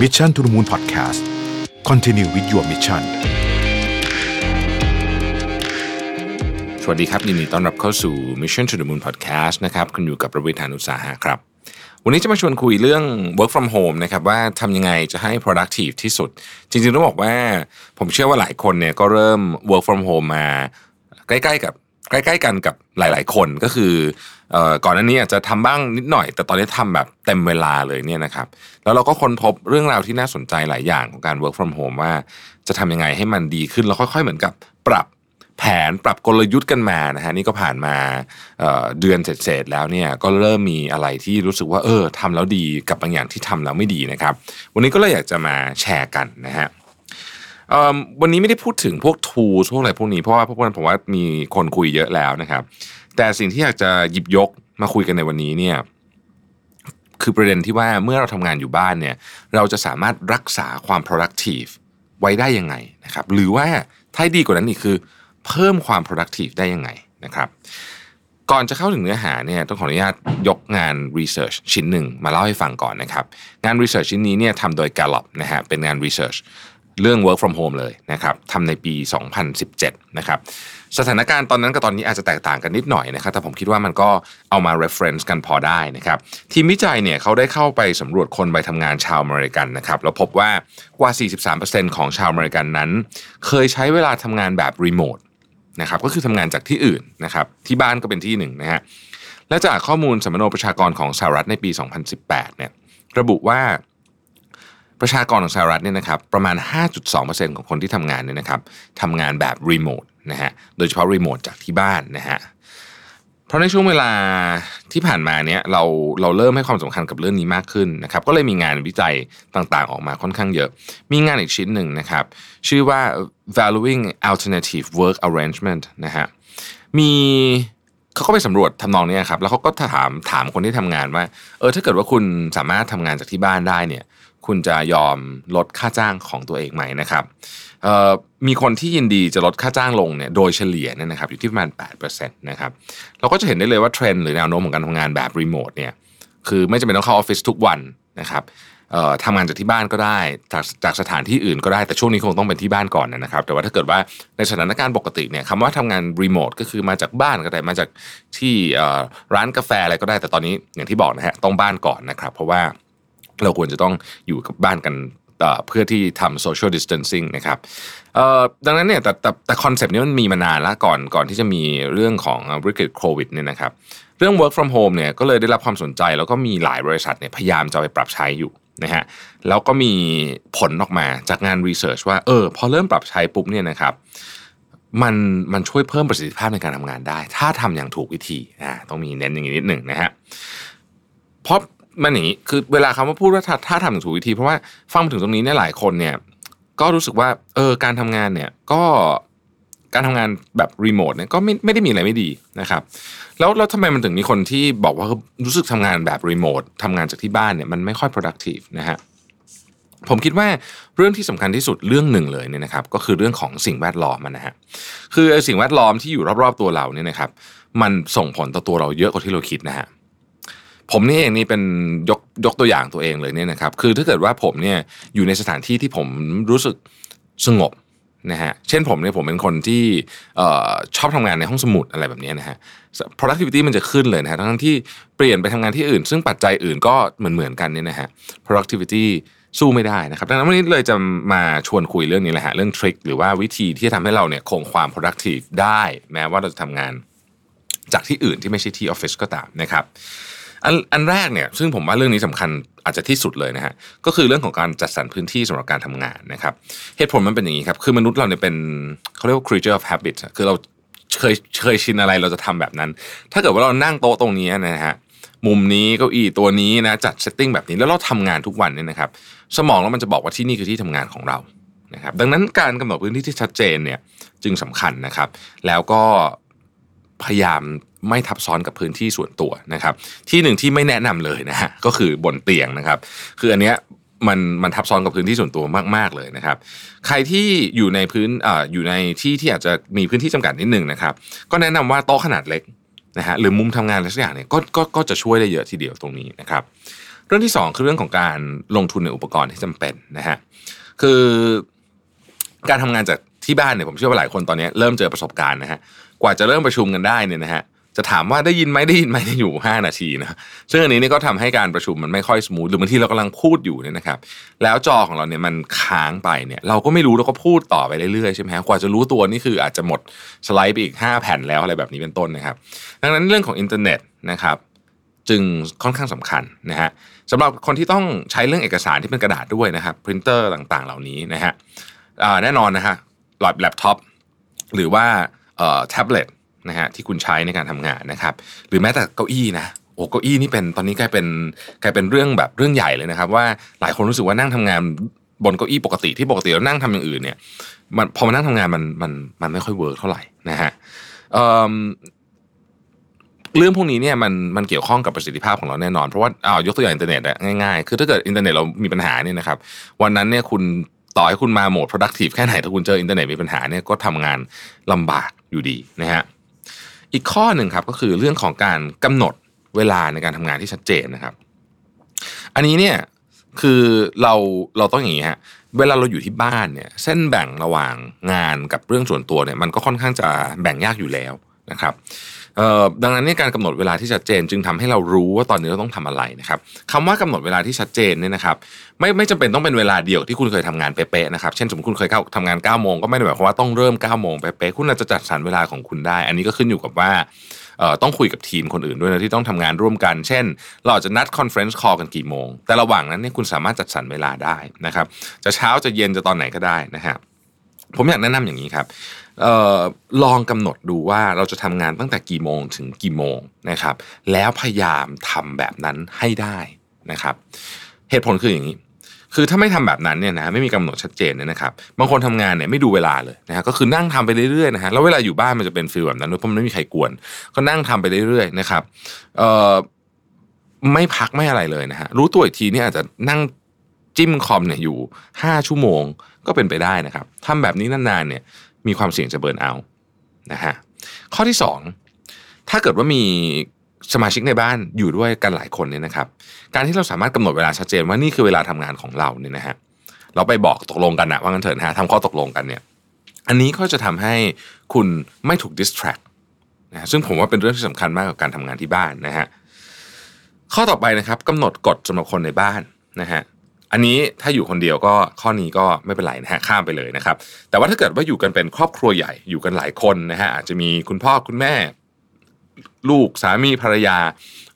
Mission to the Moon Podcast Continue with your mission สวัสดีครับยินดีต้อนรับเข้าสู่ Mission to the Moon Podcast นะครับคุณอยู่กับประวิทยานุสาหะครับ วันนี้จะมาชวนคุยเรื่อง work from home นะครับว่าทำยังไงจะให้ productive ที่สุด จริงๆต้องบอกว่าผมเชื่อว่าหลายคนเนี่ยก็เริ่ม work from home มาใกล้ๆกับใกล้ ๆ กันกับหลาย ๆ คนก็คือเอ่อ ก่อนหน้านี้อาจจะทำบ้างนิดหน่อย แต่ตอนนี้ทำแบบเต็มเวลาเลยเนี่ยนะครับ แล้วเราก็ค้นพบเรื่องราวที่น่าสนใจหลายอย่างของการ work from home ว่าจะทำยังไงให้มันดีขึ้นแล้วค่อย ๆ เหมือนกับปรับแผนปรับกลยุทธ์กันมานะฮะนี่ก็ผ่านมาเเดือนเสร็จๆแล้วเนี่ยก็เริ่มมีอะไรที่รู้สึกว่าเออทำแล้วดีกับบางอย่างที่ทำแล้วไม่ดีนะครับ วันนี้ก็เลยอยากจะมาแชร์กันนะฮะวันนี้ไม่ได้พูดถึงพวก tools พวกอะไรพวกนี้เพราะว่าพวกนั้นผมว่ามีคนคุยเยอะแล้วนะครับ แต่สิ่งที่อยากจะหยิบยกมาคุยกันในวันนี้เนี่ยคือประเด็นที่ว่าเมื่อเราทำงานอยู่บ้านเนี่ยเราจะสามารถรักษาความ productive ไว้ได้ยังไงนะครับหรือว่าถ้าดีกว่านั้นอีกคือ เพิ่มความ productive ได้ยังไงนะครับ ก่อนจะเข้าถึงเนื้อหาเนี่ยต้องขออนุญาตยกงาน research ชิ้นหนึ่งมาเล่าให้ฟังก่อนนะครับ งาน research ชิ้นนี้เนี่ยทำโดย Gallup นะฮะเป็นงาน research เรื่อง work from home เลยนะครับทำในปี 2017 นะครับ สถานการณ์ตอนนั้นกับตอนนี้อาจจะแตกต่างกันนิดหน่อยนะครับแต่ผมคิดว่ามันก็เอามา reference กันพอได้นะครับทีมวิจัยเนี่ยเขาได้เข้าไปสำรวจคนไปทำงานชาวอเมริกันนะครับแล้วพบว่ากว่า 43%ของชาวอเมริกันนั้น เคยใช้เวลาทำงานแบบรีโมทนะครับก็คือทำงานจากที่อื่นนะครับที่บ้านก็เป็นที่หนึ่งนะฮะและจากข้อมูลสำนวนประชากรของสหรัฐในปี 2018 เนี่ยระบุว่าประชากรของสหรัฐเนี่ยนะครับประมาณ 5.2%ของคนที่ทำงานเนี่ยนะครับทำงานแบบรีโมท นะฮะโดยเฉพาะรีโมทจากที่บ้านนะฮะเพราะในช่วงเวลาที่ผ่านมาเนี่ยเราเราเริ่มให้ความสำคัญกับเรื่องนี้มากขึ้นนะครับก็เลยมีงานวิจัยต่างๆ ออกมาค่อนข้างเยอะ มีงานอีกชิ้นหนึ่งนะครับ ชื่อว่า valuing alternative work arrangement นะฮะมีเขาก็ไปสำรวจทำนองเนี้ยครับ แล้วเขาก็ถามถามคนที่ทำงานว่า เออถ้าเกิดว่าคุณสามารถทำงานจากที่บ้านได้เนี่ย คุณจะยอมลดค่าจ้างของตัวเองไหมนะครับ มีคนที่ยินดีจะลดค่าจ้างลงเนี่ยโดยเฉลี่ยเนี่ยนะครับอยู่ที่ประมาณ8%นะครับเราก็จะเห็นได้เลยว่าเทรนด์หรือแนวโน้มของการทำงานแบบรีโมทเนี่ยคือไม่จำเป็นต้องเข้าออฟฟิศทุกวันนะครับทำงานจากที่บ้านก็ได้จากจากสถานที่อื่นก็ได้แต่ช่วงนี้คงต้องเป็นที่บ้านก่อนนะครับ แต่ว่าถ้าเกิดว่าในสถานการณ์ปกติเนี่ยคำว่าทำงานรีโมทก็คือมาจากบ้านก็ได้มาจากที่ร้านกาแฟอะไรก็ได้ แต่ตอนนี้อย่างที่บอกนะฮะต้องบ้านก่อนนะครับ เพราะว่าเราควรจะต้องอยู่กับบ้านกัน เพื่อที่ทำ social distancing นะครับเอ่อดังนั้นเนี่ยแต่แต่แต่คอนเซปต์นี้มันมีมานานแล้วก่อนก่อนที่จะมีเรื่องของวิกฤตโควิดเนี่ยนะครับเรื่อง work from home เนี่ยก็เลยได้รับความสนใจแล้วก็มีหลายบริษัทเนี่ยพยายามจะไปปรับใช้อยู่นะฮะแล้วก็มีผลออกมาจากงาน research ว่าเออพอเริ่มปรับใช้ปุ๊บเนี่ยนะครับมันมันช่วยเพิ่มประสิทธิภาพในการทำงานได้ ถ้าทำอย่างถูกวิธีอ่าต้องมีเน้นอย่างนี้นิดหนึ่งนะฮะเพราะ มันอย่างนี้คือเวลาคำว่าพูดว่าถ้าถ้าทำอย่างถูกวิธี เพราะว่าฟังมาถึงตรงนี้เนี่ยหลายคนเนี่ย ก็รู้สึกว่าเออการทำงานเนี่ยก็การทำงานแบบรีโมทเนี่ยก็ไม่ไม่ได้มีอะไรไม่ดีนะครับ แล้วแล้วทำไมมันถึงมีคนที่บอกว่ารู้สึกทำงานแบบรีโมททำงานจากที่บ้านเนี่ยมันไม่ค่อย productive นะฮะผมคิดว่าเรื่องที่สำคัญที่สุดเรื่องหนึ่งเลยเนี่ยนะครับ ก็คือเรื่องของสิ่งแวดล้อมมันนะฮะคือสิ่งแวดล้อมที่อยู่รอบๆตัวเราเนี่ยนะครับ มันส่งผลต่อตัวเราเยอะกว่าที่เราคิดนะฮะ ผมนี่เองนี่เป็นยกยกตัวอย่างตัวเองเลยเนี่ยนะครับ คือถ้าเกิดว่าผมเนี่ยอยู่ในสถานที่ที่ผมรู้สึกสงบนะฮะเช่นผมเนี่ยผมเป็นคนที่ชอบทำงานในห้องสมุดอะไรแบบนี้นะฮะ productivity มันจะขึ้นเลยนะฮะทั้งที่เปลี่ยนไปทำงานที่อื่น ซึ่งปัจจัยอื่นก็เหมือนเหมือนกันเนี่ยนะฮะ productivity สู้ไม่ได้นะครับดังนั้นวันนี้เลยจะมาชวนคุยเรื่องนี้แหละฮะเรื่องทริคหรือว่าวิธีที่จะทำให้เราเนี่ยคงความ productive ได้ แม้ว่าเราจะทำงานจากที่อื่นที่ไม่ใช่ที่ออฟฟิศก็ตามนะครับ อันอันแรกเนี่ยซึ่งผมว่าเรื่องนี้สำคัญอาจจะที่สุดเลยนะฮะก็คือเรื่องของการจัดสรรพื้นที่สำหรับการทำงานนะครับเหตุผลมันเป็นอย่างนี้ครับคือมนุษย์เราเนี่ยเป็นเขาเรียกว่า creature of habit อะคือเราเคยเคยชินอะไรเราจะทำแบบนั้น ถ้าเกิดว่าเรานั่งโต๊ะตรงนี้นะฮะมุมนี้เก้าอี้ตัวนี้นะจัด setting แบบนี้แล้วเราทำงานทุกวันเนี่ยนะครับ สมองแล้วมันจะบอกว่าที่นี่คือที่ทำงานของเรานะครับ ดังนั้นการกำหนดพื้นที่ที่ชัดเจนเนี่ยจึงสำคัญนะครับ แล้วก็พยายาม ไม่ทับซ้อนกับพื้นที่ส่วนตัวนะครับ ที่หนึ่งที่ไม่แนะนำเลยนะฮะก็คือบนเตียงนะครับ คืออันเนี้ยมันมันทับซ้อนกับพื้นที่ส่วนตัวมาก ๆ เลยนะครับ ใครที่อยู่ในพื้นอ่าอยู่ในที่ที่อาจจะมีพื้นที่จำกัดนิดหนึ่งนะครับ ก็แนะนำว่าโต๊ะขนาดเล็กนะฮะหรือมุมทำงานอะไรสักอย่างเนี่ยก็ก็ก็จะช่วยได้เยอะทีเดียวตรงนี้นะครับ เรื่องที่สองคือเรื่องของการลงทุนในอุปกรณ์ที่จำเป็นนะฮะคือการทำงานจากที่บ้านเนี่ยผมเชื่อว่าหลายคนตอนนี้เริ่มเจอประสบการณ์นะฮะกว่าจะเริ่มประชุมกันได้เนี่ยนะฮะ จะถามว่าได้ยินไหมได้ยินไหมได้อยู่ 5 นาทีนะซึ่งอันนี้นี่ก็ทำให้การประชุมมันไม่ค่อยสมูทหรือบางทีเรากำลังพูดอยู่เนี่ยนะครับ แล้วจอของเราเนี่ยมันค้างไปเนี่ย เราก็ไม่รู้เราก็พูดต่อไปเรื่อยๆใช่ไหมฮะกว่าจะรู้ตัวนี่คืออาจจะหมดสไลด์ไปอีก 5 แผ่นแล้วอะไรแบบนี้เป็นต้นนะครับ ดังนั้นเรื่องของอินเทอร์เน็ตนะครับ จึงค่อนข้างสำคัญนะฮะสำหรับคนที่ต้องใช้เรื่องเอกสารที่เป็นกระดาษด้วยนะครับพรินเตอร์ต่างๆ เหล่านี้นะฮะแน่นอนนะฮะหลอดแล็ปท็อปหรือว่าแท็บเล็ต นะฮะที่คุณใช้ในการทำงานนะครับ หรือแม้แต่เก้าอี้นะโอ้เก้าอี้นี่เป็นตอนนี้กลายเป็นกลายเป็นเรื่องแบบเรื่องใหญ่เลยนะครับ ว่าหลายคนรู้สึกว่านั่งทำงานบนเก้าอี้ปกติที่ปกติเรานั่งทำอย่างอื่นเนี่ยมันพอมานั่งทำงานมันมันมันไม่ค่อย work เท่าไหร่นะฮะเเรื่องพวกนี้เนี่ยมันมันเกี่ยวข้องกับประสิทธิภาพของเราแน่นอน เพราะว่าอ้าวยกตัวอย่างอินเทอร์เน็ตอะง่ายๆ คือถ้าเกิดอินเทอร์เน็ตเรามีปัญหาเนี่ยนะครับวันนั้นเนี่ยคุณต่อให้คุณมาโหมด productive แค่ไหนถ้าคุณเจออินเทอร์เน็ตมีปัญหาเนี่ยก็ทำงานลำบากอยู่ดีนะฮะ อีกข้อหนึ่งครับก็คือเรื่องของการกำหนดเวลาในการทำงานที่ชัดเจนนะครับ อันนี้เนี่ยคือเราเราต้องอย่างนี้ฮะเวลาเราอยู่ที่บ้านเนี่ยเส้นแบ่งระหว่างงานกับเรื่องส่วนตัวเนี่ยมันก็ค่อนข้างจะแบ่งยากอยู่แล้วนะครับ ดังนั้นเนี่ยการกำหนดเวลาที่ชัดเจน จึงทำให้เรารู้ว่าตอนนี้เราต้องทำอะไรนะครับคำว่ากำหนดเวลาที่ชัดเจนเนี่ยนะครับไม่ไม่จำเป็นต้องเป็นเวลาเดียวที่คุณเคยทำงานเป๊ะๆนะครับเช่นสมมติคุณเคยเข้าทำงาน9ก้าโมงก็ไม่ได้หมายความว่าต้องเริ่ม9ก้าโมงเป๊ะๆคุณอาจจะจัดสรรเวลาของคุณได้ อันนี้ก็ขึ้นอยู่กับว่าต้องคุยกับทีมคนอื่นด้วยนะที่ต้องทำงานร่วมกัน เช่น เราจะนัด conference call กันกี่โมง แต่ระหว่างนั้นเนี่ยคุณสามารถจัดสรรเวลาได้นะครับจะเช้าจะเย็นจะตอนไหนก็ได้นะฮะผมอยากแนะนำอย่างนี้ครับลองกำหนดดูว่าเราจะทำงานตั้งแต่กี่โมงถึงกี่โมงนะครับ แล้วพยายามทำแบบนั้นให้ได้นะครับ เหตุผลคืออย่างนี้ คือถ้าไม่ทำแบบนั้นเนี่ยนะไม่มีกำหนดชัดเจนเนี่ยนะครับบางคนทำงานเนี่ยไม่ดูเวลาเลยนะฮะก็คือนั่งทำไปเรื่อยๆนะฮะแล้วเวลาอยู่บ้านมันจะเป็น feel แบบนั้นด้วยเพราะมันไม่มีใครกวน ก็นั่งทำไปเรื่อยๆนะครับเอ่อไม่พักไม่อะไรเลยนะฮะรู้ตัวอีกทีเนี่ยอาจจะนั่งจิ้มคอมเนี่ยอยู่ 5 ชั่วโมงก็เป็นไปได้นะครับทำแบบนี้นานๆเนี่ย มีความเสี่ยงจะเบิร์นเอาท์นะฮะข้อที่ 2 ถ้าเกิดว่ามีสมาชิกในบ้านอยู่ด้วยกันหลายคนเนี่ยนะครับ การที่เราสามารถกำหนดเวลาชัดเจนว่านี่คือเวลาทำงานของเราเนี่ยนะฮะเราไปบอกตกลงกันนะว่างั้นเถอะนะฮะทำข้อตกลงกันเนี่ย อันนี้ก็จะทำให้คุณไม่ถูก distract นะซึ่งผมว่าเป็นเรื่องที่สำคัญมากกับการทำงานที่บ้านนะฮะข้อต่อไปนะครับกำหนดกฎสำหรับคนในบ้านนะฮะ อันนี้ถ้าอยู่คนเดียวก็ข้อนี้ก็ไม่เป็นไรนะฮะข้ามไปเลยนะครับ แต่ว่าถ้าเกิดว่าอยู่กันเป็นครอบครัวใหญ่อยู่กันหลายคนนะฮะอาจจะมีคุณพ่อคุณแม่ ลูกสามีภรรยา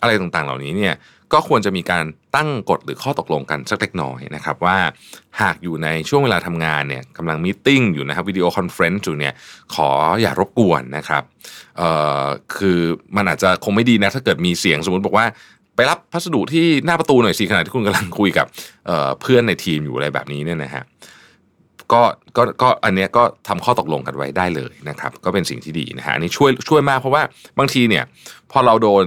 อะไรต่างๆ เหล่านี้เนี่ยก็ควรจะมีการตั้งกฎหรือข้อตกลงกันสักเล็กน้อยนะครับว่าหากอยู่ในช่วงเวลาทำงานเนี่ยกำลัง meeting อยู่นะครับ video conference อยู่เนี่ยขออย่ารบกวนนะครับเอ่อคือมันอาจจะคงไม่ดีนะถ้าเกิดมีเสียงสมมติบอกว่า ไปรับพัสดุที่หน้าประตูหน่อยสิขณะที่คุณกำลังคุยกับเพื่อนในทีมอยู่อะไรแบบนี้เนี่ยนะฮะก็ก็ก็อันเนี้ยก็ทำข้อตกลงกันไว้ได้เลยนะครับ ก็เป็นสิ่งที่ดีนะฮะอันนี้ช่วยช่วยมากเพราะว่าบางทีเนี่ยพอเราโดน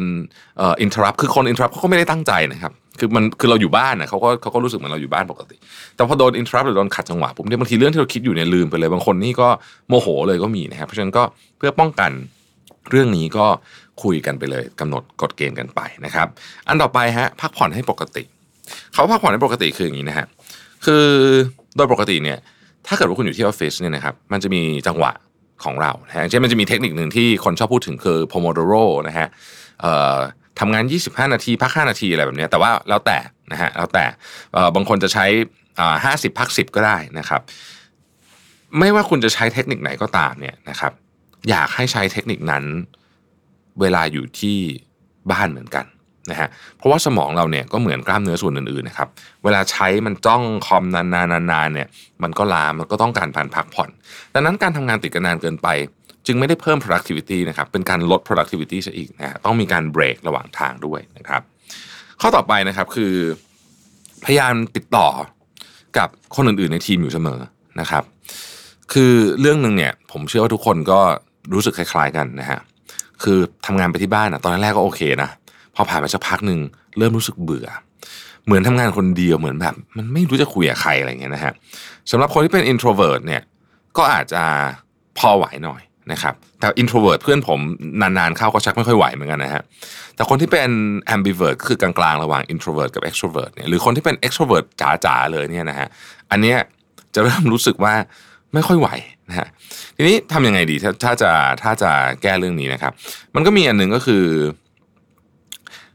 เอ่อ interrupt คือคน interrupt เขาก็ไม่ได้ตั้งใจนะครับคือมันคือเราอยู่บ้านนะเขาก็เขาก็รู้สึกเหมือนเราอยู่บ้านปกติ แต่พอโดนอินทรัพหรือโดนขัดจังหวะปุ๊บเนี่ยบางทีเรื่องที่เราคิดอยู่เนี่ยลืมไปเลย บางคนนี่ก็โมโหเลยก็มีนะครับเพราะฉะนั้นก็เพื่อป้องกันเรื่องนี้ก็ คุยกันไปเลยกำหนดกฎเกณฑ์กันไปนะครับ อันต่อไปฮะพักผ่อนให้ปกติ เขาพักผ่อนให้ปกติคืออย่างนี้นะฮะคือโดยปกติเนี่ยถ้าเกิดว่าคุณอยู่ที่ออฟฟิศเนี่ยนะครับมันจะมีจังหวะของเรานะฮะเช่นมันจะมีเทคนิคหนึ่งที่คนชอบพูดถึงคือ Pomodoro นะฮะทำงาน 25 นาที พัก 5 นาทีอะไรแบบนี้แต่ว่าแล้วแต่นะฮะแล้วแต่บางคนจะใช้อ่าห้าสิบพักสิบก็ได้นะครับ ไม่ว่าคุณจะใช้เทคนิคไหนก็ตามเนี่ยนะครับ อยากให้ใช้เทคนิคนั้น เวลาอยู่ที่บ้านเหมือนกันนะฮะเพราะว่าสมองเราเนี่ยก็เหมือนกล้ามเนื้อส่วนอื่นๆนะครับเวลาใช้มันจ้องคอมนานๆๆเนี่ยมันก็ลามันก็ต้องการผ่านพักผ่อน ดังนั้นการทำงานติดกันนานเกินไป จึงไม่ได้เพิ่ม productivity นะครับเป็นการลด productivity ซะอีกนะฮะต้องมีการเบรกระหว่างทางด้วยนะครับ ข้อต่อไปนะครับคือ พยายามติดต่อกับคนอื่นๆในทีมอยู่เสมอนะครับ คือเรื่องหนึ่งเนี่ยผมเชื่อว่าทุกคนก็รู้สึกคล้าย ๆ กันนะฮะ คือทำงานไปที่บ้านอะตอนแรกก็โอเคนะพอผ่านไปสักพักหนึ่งเริ่มรู้สึกเบื่อ เหมือนทำงานคนเดียวเหมือนแบบ มันไม่รู้จะคุยกับใครอะไรเงี้ยนะฮะสำหรับคนที่เป็น introvert เนี่ยก็อาจจะพอไหวหน่อยนะครับแต่ introvert เพื่อนผมนานๆเข้าก็ชักไม่ค่อยไหวเหมือนกันนะฮะแต่คนที่เป็น ambivert ก็คือกลางๆระหว่าง introvert กับ extrovert เนี่ยหรือคนที่เป็น extrovert จ๋าๆเลยเนี่ยนะฮะอันเนี้ยจะเริ่มรู้สึกว่าไม่ค่อยไหว นะฮะทีนี้ทำยังไงดีถ้าถ้าจะถ้าจะแก้เรื่องนี้นะครับ มันก็มีอันหนึ่งก็คือ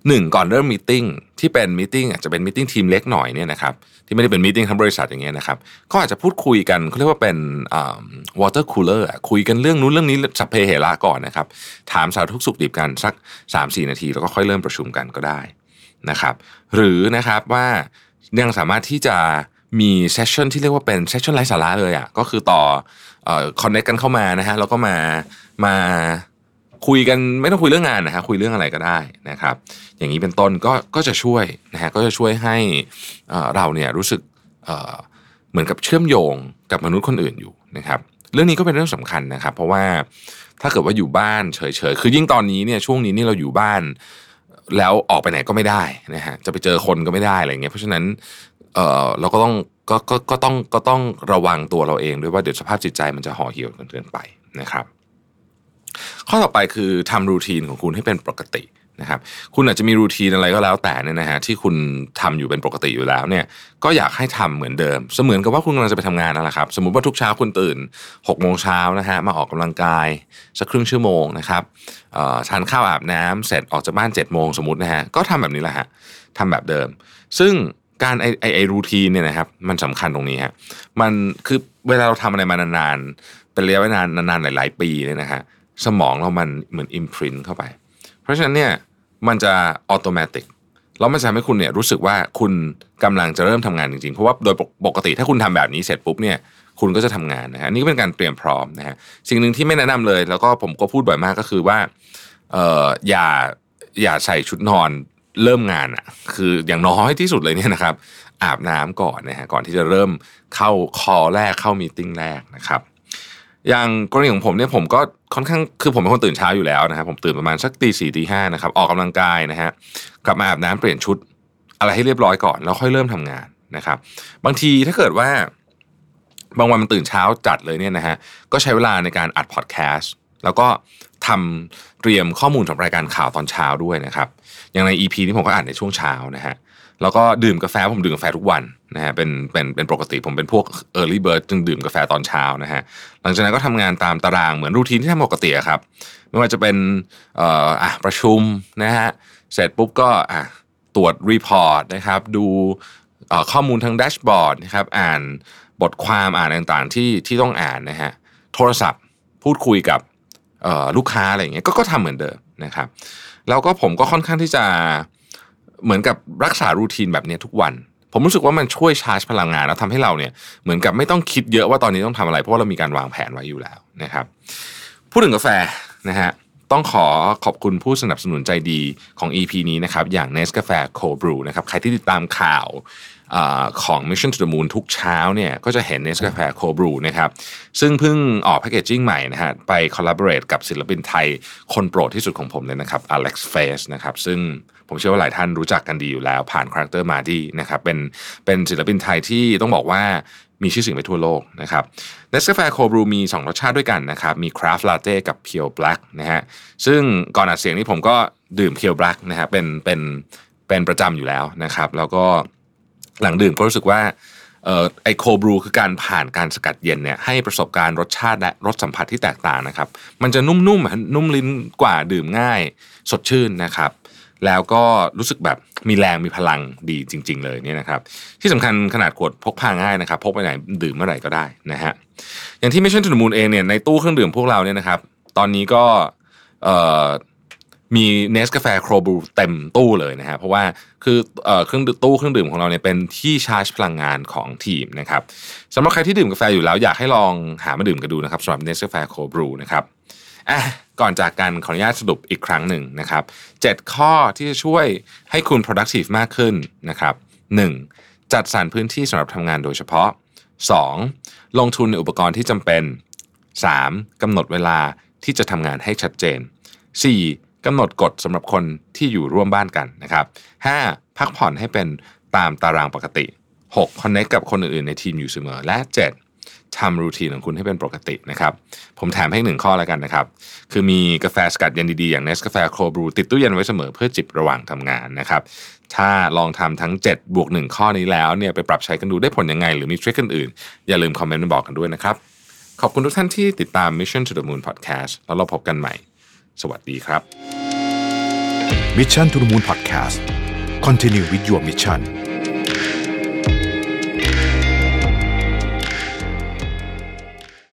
หนึ่งก่อนเริ่มมีติ้งที่เป็น meeting อาจจะเป็น meeting ทีมเล็กหน่อยเนี่ยนะครับที่ไม่ได้เป็น meeting ทั้งบริษัทอย่างเงี้ยนะครับก็อาจจะพูดคุยกันเขาเรียกว่าเป็น water cooler คุยกันเรื่องนู้นเรื่องนี้สัพเพเหระก่อนนะครับ ถามสารทุกข์สุกดิบกันสัก 3-4 นาที แล้วก็ค่อยเริ่มประชุมกันก็ได้นะครับ หรือนะครับว่ายังสามารถที่จะ มี session ที่เรียกว่าเป็น session ไร้สาระเลยอะก็คือต่อ connect กันเข้ามานะฮะแล้วก็มามาคุยกันไม่ต้องคุยเรื่องงานนะฮะคุยเรื่องอะไรก็ได้นะครับ อย่างนี้เป็นต้นก็ก็จะช่วยนะฮะก็จะช่วยให้เราเนี่ยรู้สึกเหมือนกับเชื่อมโยงกับมนุษย์คนอื่นอยู่นะครับ เรื่องนี้ก็เป็นเรื่องสำคัญนะครับ เพราะว่าถ้าเกิดว่าอยู่บ้านเฉยๆคือยิ่งตอนนี้เนี่ยช่วงนี้นี่เราอยู่บ้านแล้วออกไปไหนก็ไม่ได้นะฮะจะไปเจอคนก็ไม่ได้อะไรเงี้ยเพราะฉะนั้น เออเราก็ต้องก็ก็ก็ต้องก็ต้องระวังตัวเราเองด้วยว่าเดี๋ยวสภาพจิตใจมันจะห่อเหี่ยวเกินไปนะครับ ข้อต่อไปคือทำรูทีนของคุณให้เป็นปกตินะครับ คุณอาจจะมีรูทีนอะไรก็แล้วแต่เนี่ยนะฮะที่คุณทำอยู่เป็นปกติอยู่แล้วเนี่ยก็อยากให้ทำเหมือนเดิม เสมือนกับว่าคุณกำลังจะไปทำงานนั่นแหละครับ สมมติว่าทุกเช้าคุณตื่น6กโมงเช้านะฮะมาออกกำลังกายสักครึ่งชั่วโมงนะครับทานข้าวอาบน้ำเสร็จออกจากบ้าน7จ็ดโมงสมมตินะฮะก็ทำแบบนี้แหละฮะทำแบบเดิม ซึ่ง การไอไอไอรูทีนเนี่ยนะครับมันสำคัญตรงนี้ฮะมันคือเวลาเราทำอะไรมานานๆเป็นระยะเวลานานๆหลาย ๆ ปีเนี่ยนะฮะสมองเรามันเหมือนอิมพรินเข้าไป เพราะฉะนั้นเนี่ยมันจะอัตโนมัติแล้วมันจะทำให้คุณเนี่ยรู้สึกว่าคุณกำลังจะเริ่มทำงานจริงๆ เพราะว่าโดยปกติถ้าคุณทำแบบนี้เสร็จปุ๊บเนี่ยคุณก็จะทำงานนะฮะนี่ก็เป็นการเตรียมพร้อมนะฮะสิ่งหนึ่งที่ไม่แนะนำเลย แล้วก็ผมก็พูดบ่อยมากก็คือว่าเอออย่าอย่าใส่ชุดนอน เริ่มงานอะคืออย่างน้อยที่สุดเลยเนี่ยนะครับ อาบน้ำก่อนนะฮะก่อนที่จะเริ่มเข้าคอแรกเข้ามีติ้งแรกนะครับ อย่างกรณีของผมเนี่ยผมก็ค่อนข้างคือผมเป็นคนตื่นเช้าอยู่แล้วนะครับผมตื่นประมาณสักตีสี่ตีห้านะครับออกกำลังกายนะฮะกลับมาอาบน้ำเปลี่ยนชุด อะไรให้เรียบร้อยก่อนแล้วค่อยเริ่มทำงานนะครับ บางทีถ้าเกิดว่า บางวันมันตื่นเช้าจัดเลยเนี่ยนะฮะก็ใช้เวลาในการอัดพอดแคสต์แล้วก็ ทำเตรียมข้อมูลสำหรับรายการข่าวตอนเช้าด้วยนะครับ อย่างใน EP นี้ผมก็อ่านในช่วงเช้านะฮะแล้วก็ดื่มกาแฟผมดื่มกาแฟทุกวันนะฮะเป็นเป็นเป็นปกติผมเป็นพวก early bird จึงดื่มกาแฟตอนเช้านะฮะหลังจากนั้นก็ทำงานตามตารางเหมือน routine ที่ทำปกติครับไม่ว่าจะเป็นเอ่ออะประชุมนะฮะเสร็จปุ๊บก็อะตรวจ report นะครับดูข้อมูลทาง dashboard นะครับอ่านบทความอ่านต่างๆที่ที่ต้องอ่านนะฮะโทรศัพท์พูดคุยกับ ลูกค้าอะไรอย่างเงี้ยก็ก็ทำเหมือนเดิมนะครับแล้วก็ผมก็ค่อนข้างที่จะเหมือนกับรักษารูทีนแบบนี้ทุกวัน ผมรู้สึกว่ามันช่วยชาร์จพลังงานแล้วทำให้เราเนี่ยเหมือนกับไม่ต้องคิดเยอะว่าตอนนี้ต้องทำอะไร เพราะว่าเรามีการวางแผนไว้อยู่แล้วนะครับพูดถึงกาแฟนะฮะต้องขอขอบคุณผู้สนับสนุนใจดีของ EP นี้นะครับอย่าง n e s c a f e Cold Brew นะครับใครที่ติดตามข่าว ของ Mission to the Moon ทุกเช้าเนี่ยก็จะเห็น n e s c a f e Cold Brew นะครับซึ่งเพิ่งออก packaging ใหม่นะฮะไป collaborate กับศิลปินไทยคนโปรดที่สุดของผมเลยนะครับ Alex Face นะครับซึ่งผมเชื่อว่าหลายท่านรู้จักกันดีอยู่แล้ว ผ่าน character มาดีนะครับเป็นเป็นศิลปินไทยที่ต้องบอกว่ามีชื่อเสียงไปทั่วโลกนะครับ NESCAFE Cold Brew มี 2 รสชาติด้วยกันนะครับมี Craft Latte กับ Pure Black นะฮะซึ่งก่อนอัดเสียงนี้ผมก็ดื่ม Pure Black นะฮะเป็นเป็นเป็นประจำอยู่แล้วนะครับแล้วก็ หลังดื่มก็รู้สึกว่าไอโคบรูคือการผ่านการสกัดเย็นเนี่ยให้ประสบการณ์รสชาติและรสสัมผัสที่แตกต่างนะครับ มันจะนุ่มๆนุ่มลิ้นกว่าดื่มง่าย สดชื่นนะครับ แล้วก็รู้สึกแบบมีแรงมีพลังดีจริง ๆ เลยเนี่ยนะครับ ที่สำคัญขนาดขวดพกพาง่ายนะครับ พกไปไหนดื่มเมื่อไหร่ก็ได้นะฮะอย่างที่ไม่ใช่ถุนมูลเองเนี่ยในตู้เครื่องดื่มพวกเราเนี่ยนะครับ ตอนนี้ก็ มีเนสกาแฟโครบูเต็มตู้เลยนะฮะเพราะว่าคือเครื่องตู้เครื่องดื่มของเราเนี่ยเป็นที่ชาร์จพลังงานของทีมนะครับสำหรับใครที่ดื่มกาแฟอยู่แล้วอยากให้ลองหามาดื่มกันดูนะครับสำหรับเนสกาแฟโครบูนะครับอะก่อนจากกันขออนุญาตสรุปอีกครั้งหนึ่งนะครับ7ข้อที่จะช่วยให้คุณ productive มากขึ้นนะครับ 1. จัดสรรพื้นที่สำหรับทำงานโดยเฉพาะ 2. ลงทุนในอุปกรณ์ที่จำเป็น 3. กำหนดเวลาที่จะทำงานให้ชัดเจน 4. กำหนดกฎสำหรับคนที่อยู่ร่วมบ้านกันนะครับ 5. พักผ่อนให้เป็นตามตารางปกติ 6. connect กับคนอื่นๆในทีมอยู่เสมอ และ 7. ทำรูทีนของคุณให้เป็นปกตินะครับ ผมแถมให้หนึ่งข้อแล้วกันนะครับ คือมีกาแฟสกัดเย็นดีๆ อย่างเนสกาแฟโคบรูติดตู้เย็นไว้เสมอเพื่อจิบระหว่างทำงานนะครับ ถ้าลองทำทั้ง 7 บวก 1 ข้อนี้แล้วเนี่ยไปปรับใช้กันดูได้ผลยังไง หรือมีทริคอื่นๆอย่าลืมคอมเมนต์มาบอกกันด้วยนะครับ ขอบคุณทุกท่านที่ติดตาม Mission to the Moon Podcast แล้วเราพบกันใหม่ สวัสดีครับ Mission to the Moon Podcast Continue with your mission